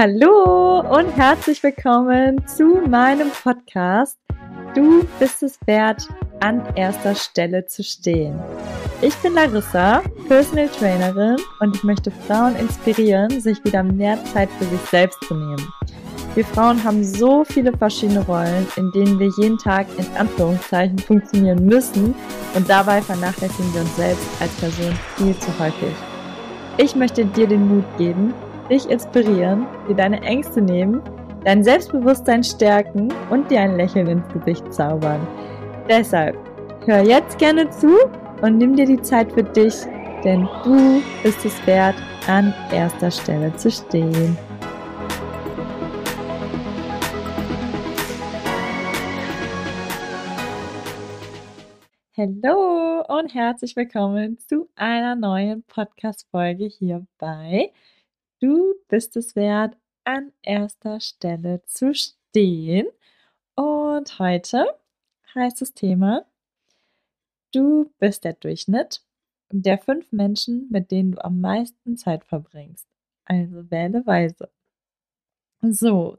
Hallo und herzlich willkommen zu meinem Podcast. Du bist es wert, an erster Stelle zu stehen. Ich bin Larissa, Personal Trainerin und ich möchte Frauen inspirieren, sich wieder mehr Zeit für sich selbst zu nehmen. Wir Frauen haben so viele verschiedene Rollen, in denen wir jeden Tag in Anführungszeichen funktionieren müssen und dabei vernachlässigen wir uns selbst als Person viel zu häufig. Ich möchte dir den Mut geben, dich inspirieren, dir deine Ängste nehmen, dein Selbstbewusstsein stärken und dir ein Lächeln ins Gesicht zaubern. Deshalb hör jetzt gerne zu und nimm dir die Zeit für dich, denn du bist es wert, an erster Stelle zu stehen. Hallo und herzlich willkommen zu einer neuen Podcast-Folge hier bei Du bist es wert, an erster Stelle zu stehen. Und heute heißt das Thema, du bist der Durchschnitt der fünf Menschen, mit denen du am meisten Zeit verbringst. Also wähle weise. So,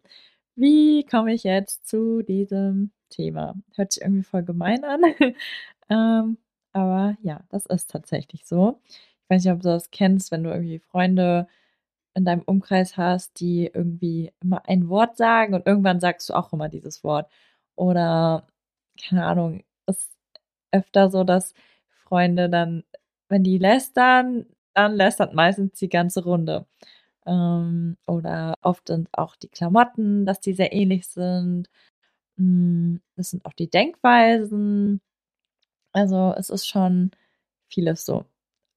wie komme ich jetzt zu diesem Thema? Hört sich irgendwie voll gemein an. Ähm, aber ja, das ist tatsächlich so. Ich weiß nicht, ob du das kennst, wenn du irgendwie Freunde in deinem Umkreis hast, die irgendwie immer ein Wort sagen und irgendwann sagst du auch immer dieses Wort. Oder, keine Ahnung, ist öfter so, dass Freunde dann, wenn die lästern, dann lästert meistens die ganze Runde. Ähm, oder oft sind auch die Klamotten, dass die sehr ähnlich sind. Hm, das sind auch die Denkweisen. Also es ist schon vieles so.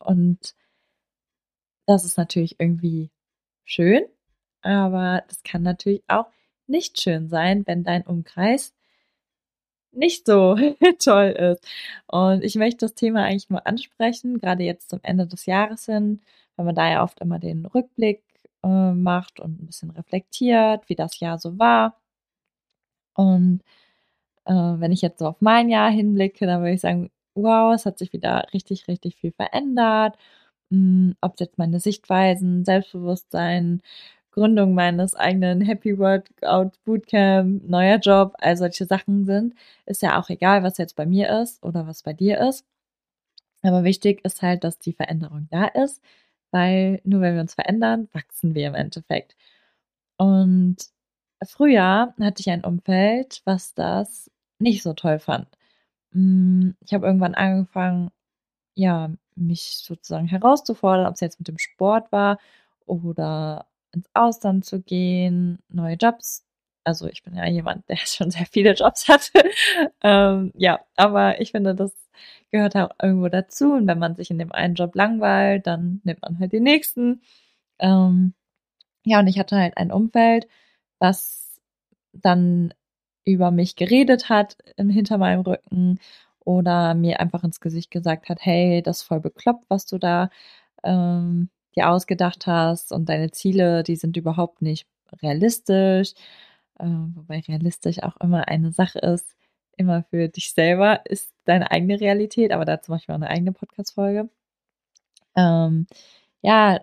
Und das ist natürlich irgendwie schön, aber das kann natürlich auch nicht schön sein, wenn dein Umkreis nicht so toll ist. Und ich möchte das Thema eigentlich nur ansprechen, gerade jetzt zum Ende des Jahres hin, weil man da ja oft immer den Rückblick äh, macht und ein bisschen reflektiert, wie das Jahr so war. Und äh, wenn ich jetzt so auf mein Jahr hinblicke, dann würde ich sagen, wow, es hat sich wieder richtig, richtig viel verändert. Hm, ob jetzt meine Sichtweisen, Selbstbewusstsein, Gründung meines eigenen Happy Workout Bootcamp, neuer Job, all solche Sachen sind, ist ja auch egal, was jetzt bei mir ist oder was bei dir ist. Aber wichtig ist halt, dass die Veränderung da ist, weil nur wenn wir uns verändern, wachsen wir im Endeffekt. Und früher hatte ich ein Umfeld, was das nicht so toll fand. Hm, ich habe irgendwann angefangen, ja, mich sozusagen herauszufordern, ob es jetzt mit dem Sport war oder ins Ausland zu gehen, neue Jobs. Also ich bin ja jemand, der schon sehr viele Jobs hatte. ähm, ja, aber ich finde, das gehört auch irgendwo dazu. Und wenn man sich in dem einen Job langweilt, dann nimmt man halt den nächsten. Ähm, ja, und ich hatte halt ein Umfeld, was dann über mich geredet hat hinter meinem Rücken oder mir einfach ins Gesicht gesagt hat, hey, das ist voll bekloppt, was du da ähm, dir ausgedacht hast und deine Ziele, die sind überhaupt nicht realistisch, äh, wobei realistisch auch immer eine Sache ist, immer für dich selber ist deine eigene Realität, aber dazu mache ich mal eine eigene Podcast-Folge. Ähm, ja,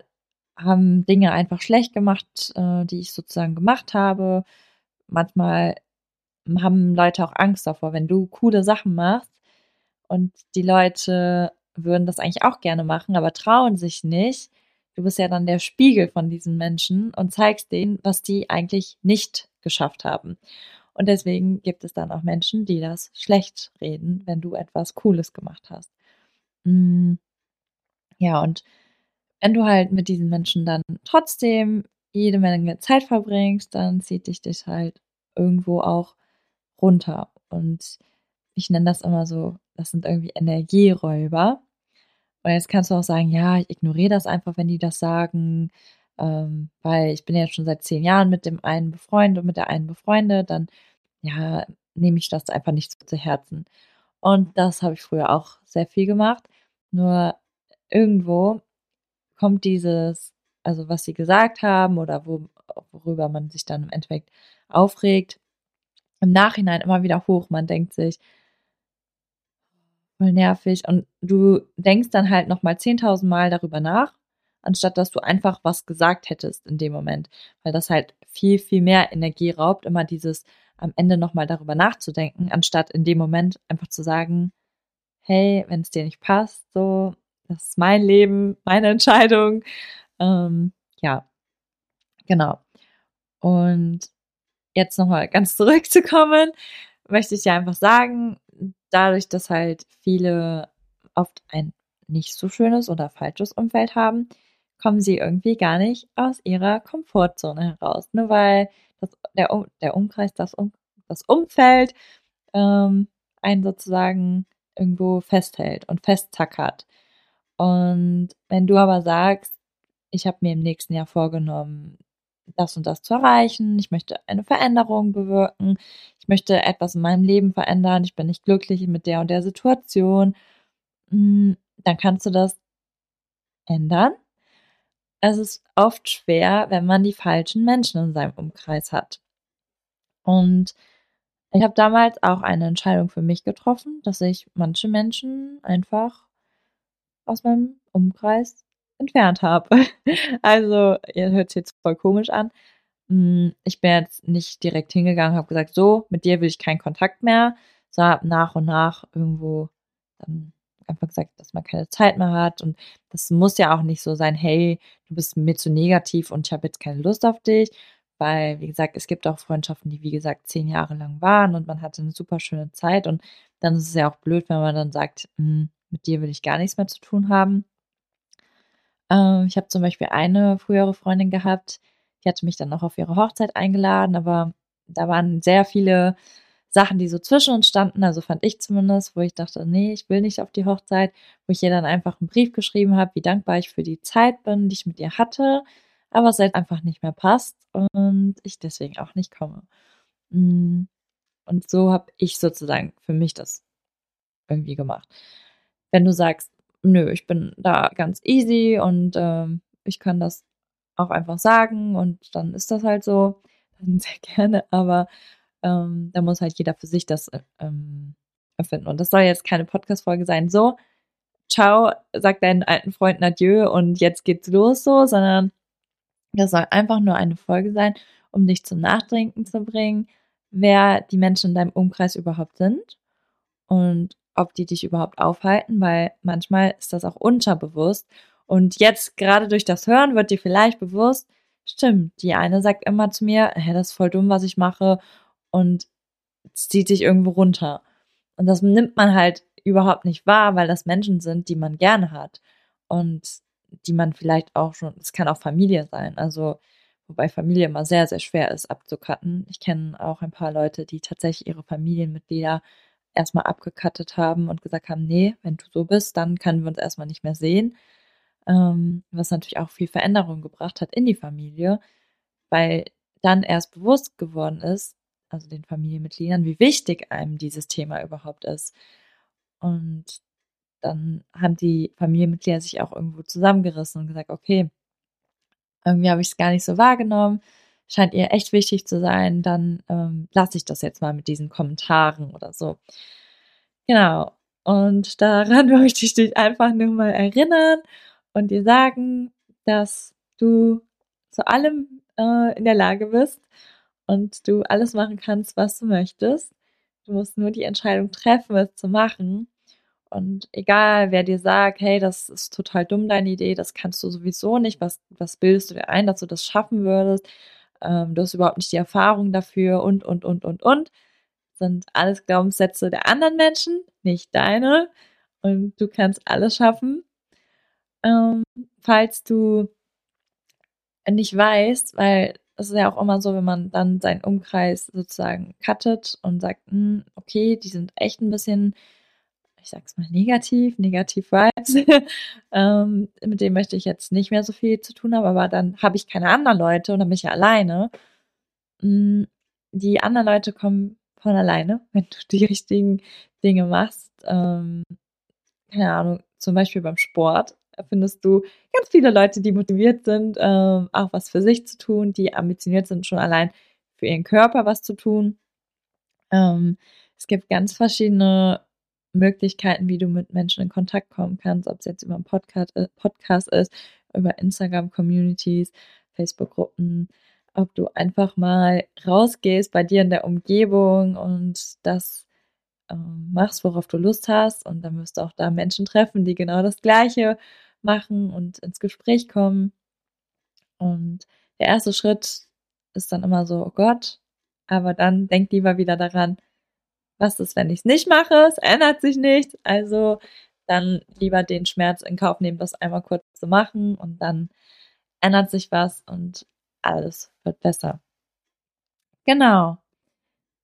haben Dinge einfach schlecht gemacht, äh, die ich sozusagen gemacht habe. Manchmal haben Leute auch Angst davor, wenn du coole Sachen machst und die Leute würden das eigentlich auch gerne machen, aber trauen sich nicht. Du bist ja dann der Spiegel von diesen Menschen und zeigst denen, was die eigentlich nicht geschafft haben. Und deswegen gibt es dann auch Menschen, die das schlecht reden, wenn du etwas Cooles gemacht hast. Mm. Ja, und wenn du halt mit diesen Menschen dann trotzdem jede Menge Zeit verbringst, dann zieht dich das halt irgendwo auch runter. Und ich nenne das immer so, das sind irgendwie Energieräuber. Und jetzt kannst du auch sagen, ja, ich ignoriere das einfach, wenn die das sagen, ähm, weil ich bin ja schon seit zehn Jahren mit dem einen befreundet und mit der einen befreundet, dann ja, nehme ich das einfach nicht zu Herzen. Und das habe ich früher auch sehr viel gemacht. Nur irgendwo kommt dieses, also was sie gesagt haben oder wo, worüber man sich dann im Endeffekt aufregt, im Nachhinein immer wieder hoch. Man denkt sich, voll nervig. Und du denkst dann halt nochmal 10.000 Mal darüber nach anstatt dass du einfach was gesagt hättest in dem Moment, weil das halt viel, viel mehr Energie raubt, immer dieses am Ende nochmal darüber nachzudenken, anstatt in dem Moment einfach zu sagen, hey, wenn es dir nicht passt, so, das ist mein Leben, meine Entscheidung. Ähm, ja, genau. Und jetzt nochmal ganz zurückzukommen, möchte ich dir einfach sagen, dadurch, dass halt viele oft ein nicht so schönes oder falsches Umfeld haben, kommen sie irgendwie gar nicht aus ihrer Komfortzone heraus. Nur weil das, der, der Umkreis, das, um, das Umfeld ähm, einen sozusagen irgendwo festhält und festzackert. Und wenn du aber sagst, ich habe mir im nächsten Jahr vorgenommen, das und das zu erreichen, ich möchte eine Veränderung bewirken, ich möchte etwas in meinem Leben verändern, ich bin nicht glücklich mit der und der Situation, hm, dann kannst du das ändern. Es ist oft schwer, wenn man die falschen Menschen in seinem Umkreis hat. Und ich habe damals auch eine Entscheidung für mich getroffen, dass ich manche Menschen einfach aus meinem Umkreis entfernt habe. Also, ihr hört es jetzt voll komisch an. Hm, ich bin jetzt nicht direkt hingegangen, habe gesagt, so, mit dir will ich keinen Kontakt mehr. So habe nach und nach irgendwo dann einfach gesagt, dass man keine Zeit mehr hat. Und das muss ja auch nicht so sein, hey, du bist mir zu negativ und ich habe jetzt keine Lust auf dich. Weil, wie gesagt, es gibt auch Freundschaften, die, wie gesagt, zehn Jahre lang waren und man hatte eine super schöne Zeit. Und dann ist es ja auch blöd, wenn man dann sagt, hm, mit dir will ich gar nichts mehr zu tun haben. Ähm, ich habe zum Beispiel eine frühere Freundin gehabt, die hatte mich dann noch auf ihre Hochzeit eingeladen, aber da waren sehr viele Sachen, die so zwischen uns standen, also fand ich zumindest, wo ich dachte, nee, ich will nicht auf die Hochzeit, wo ich ihr dann einfach einen Brief geschrieben habe, wie dankbar ich für die Zeit bin, die ich mit ihr hatte, aber es halt einfach nicht mehr passt und ich deswegen auch nicht komme. Mm, und so habe ich sozusagen für mich das irgendwie gemacht. Wenn du sagst, nö, ich bin da ganz easy und ähm, ich kann das auch einfach sagen und dann ist das halt so, dann sehr gerne, aber ähm, da muss halt jeder für sich das ähm, erfinden. Und das soll jetzt keine Podcast-Folge sein, so, ciao, sag deinen alten Freunden Adieu und jetzt geht's los so, sondern das soll einfach nur eine Folge sein, um dich zum Nachdenken zu bringen, wer die Menschen in deinem Umkreis überhaupt sind und ob die dich überhaupt aufhalten, weil manchmal ist das auch unterbewusst. Und jetzt gerade durch das Hören wird dir vielleicht bewusst, stimmt, die eine sagt immer zu mir, hä, das ist voll dumm, was ich mache und zieht sich irgendwo runter. Und das nimmt man halt überhaupt nicht wahr, weil das Menschen sind, die man gerne hat und die man vielleicht auch schon, es kann auch Familie sein, also wobei Familie immer sehr, sehr schwer ist abzukatten. Ich kenne auch ein paar Leute, die tatsächlich ihre Familienmitglieder erstmal abgekattet haben und gesagt haben, nee, wenn du so bist, dann können wir uns erstmal nicht mehr sehen. Ähm, was natürlich auch viel Veränderung gebracht hat in die Familie, weil dann erst bewusst geworden ist, also den Familienmitgliedern, wie wichtig einem dieses Thema überhaupt ist. Und dann haben die Familienmitglieder sich auch irgendwo zusammengerissen und gesagt, okay, irgendwie habe ich es gar nicht so wahrgenommen scheint ihr echt wichtig zu sein, dann ähm, lasse ich das jetzt mal mit diesen Kommentaren oder so. Genau. Und daran möchte ich dich einfach nur mal erinnern und dir sagen, dass du zu allem äh, in der Lage bist und du alles machen kannst, was du möchtest. Du musst nur die Entscheidung treffen, es zu machen. Und egal, wer dir sagt, hey, das ist total dumm, deine Idee, das kannst du sowieso nicht, was, was bildest du dir ein, dass du das schaffen würdest? Ähm, du hast überhaupt nicht die Erfahrung dafür und, und, und, und, und. Sind alles Glaubenssätze der anderen Menschen, nicht deine. Und du kannst alles schaffen. Ähm, falls du nicht weißt, weil es ist ja auch immer so, wenn man dann seinen Umkreis sozusagen cuttet und sagt, hm, okay, die sind echt ein bisschen ich sag's mal negativ, negativ Vibes, ähm, mit dem möchte ich jetzt nicht mehr so viel zu tun haben, aber dann habe ich keine anderen Leute und dann bin ich ja alleine. Mm, die anderen Leute kommen von alleine, wenn du die richtigen Dinge machst. Ähm, keine Ahnung, zum Beispiel beim Sport findest du ganz viele Leute, die motiviert sind, ähm, auch was für sich zu tun, die ambitioniert sind, schon allein für ihren Körper was zu tun. Ähm, es gibt ganz verschiedene Möglichkeiten, wie du mit Menschen in Kontakt kommen kannst, ob es jetzt über einen Podcast, äh, Podcast ist, über Instagram-Communities, Facebook-Gruppen, ob du einfach mal rausgehst bei dir in der Umgebung und das ähm, machst, worauf du Lust hast. Und dann wirst du auch da Menschen treffen, die genau das Gleiche machen und ins Gespräch kommen. Und der erste Schritt ist dann immer so, oh Gott, aber dann denk lieber wieder daran, was ist, wenn ich es nicht mache? Es ändert sich nichts. Also dann lieber den Schmerz in Kauf nehmen, das einmal kurz zu machen und dann ändert sich was und alles wird besser. Genau.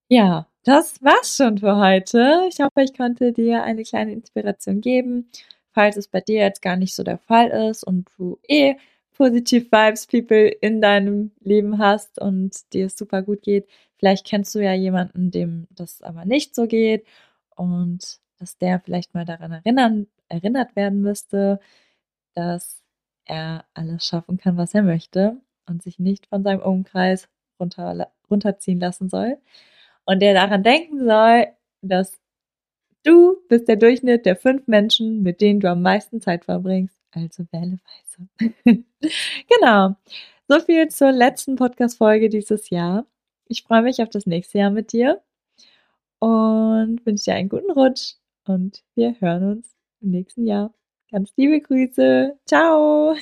Ja, das war's schon für heute. Ich hoffe, ich konnte dir eine kleine Inspiration geben. Falls es bei dir jetzt gar nicht so der Fall ist und du eh positive Vibes People in deinem Leben hast und dir es super gut geht, vielleicht kennst du ja jemanden, dem das aber nicht so geht und dass der vielleicht mal daran erinnern, erinnert werden müsste, dass er alles schaffen kann, was er möchte und sich nicht von seinem Umkreis runter, runterziehen lassen soll. Und der daran denken soll, dass du bist der Durchschnitt der fünf Menschen, mit denen du am meisten Zeit verbringst. Also wähle weise. genau. So viel zur letzten Podcast-Folge dieses Jahr. Ich freue mich auf das nächste Jahr mit dir und wünsche dir einen guten Rutsch und wir hören uns im nächsten Jahr. Ganz liebe Grüße. Ciao.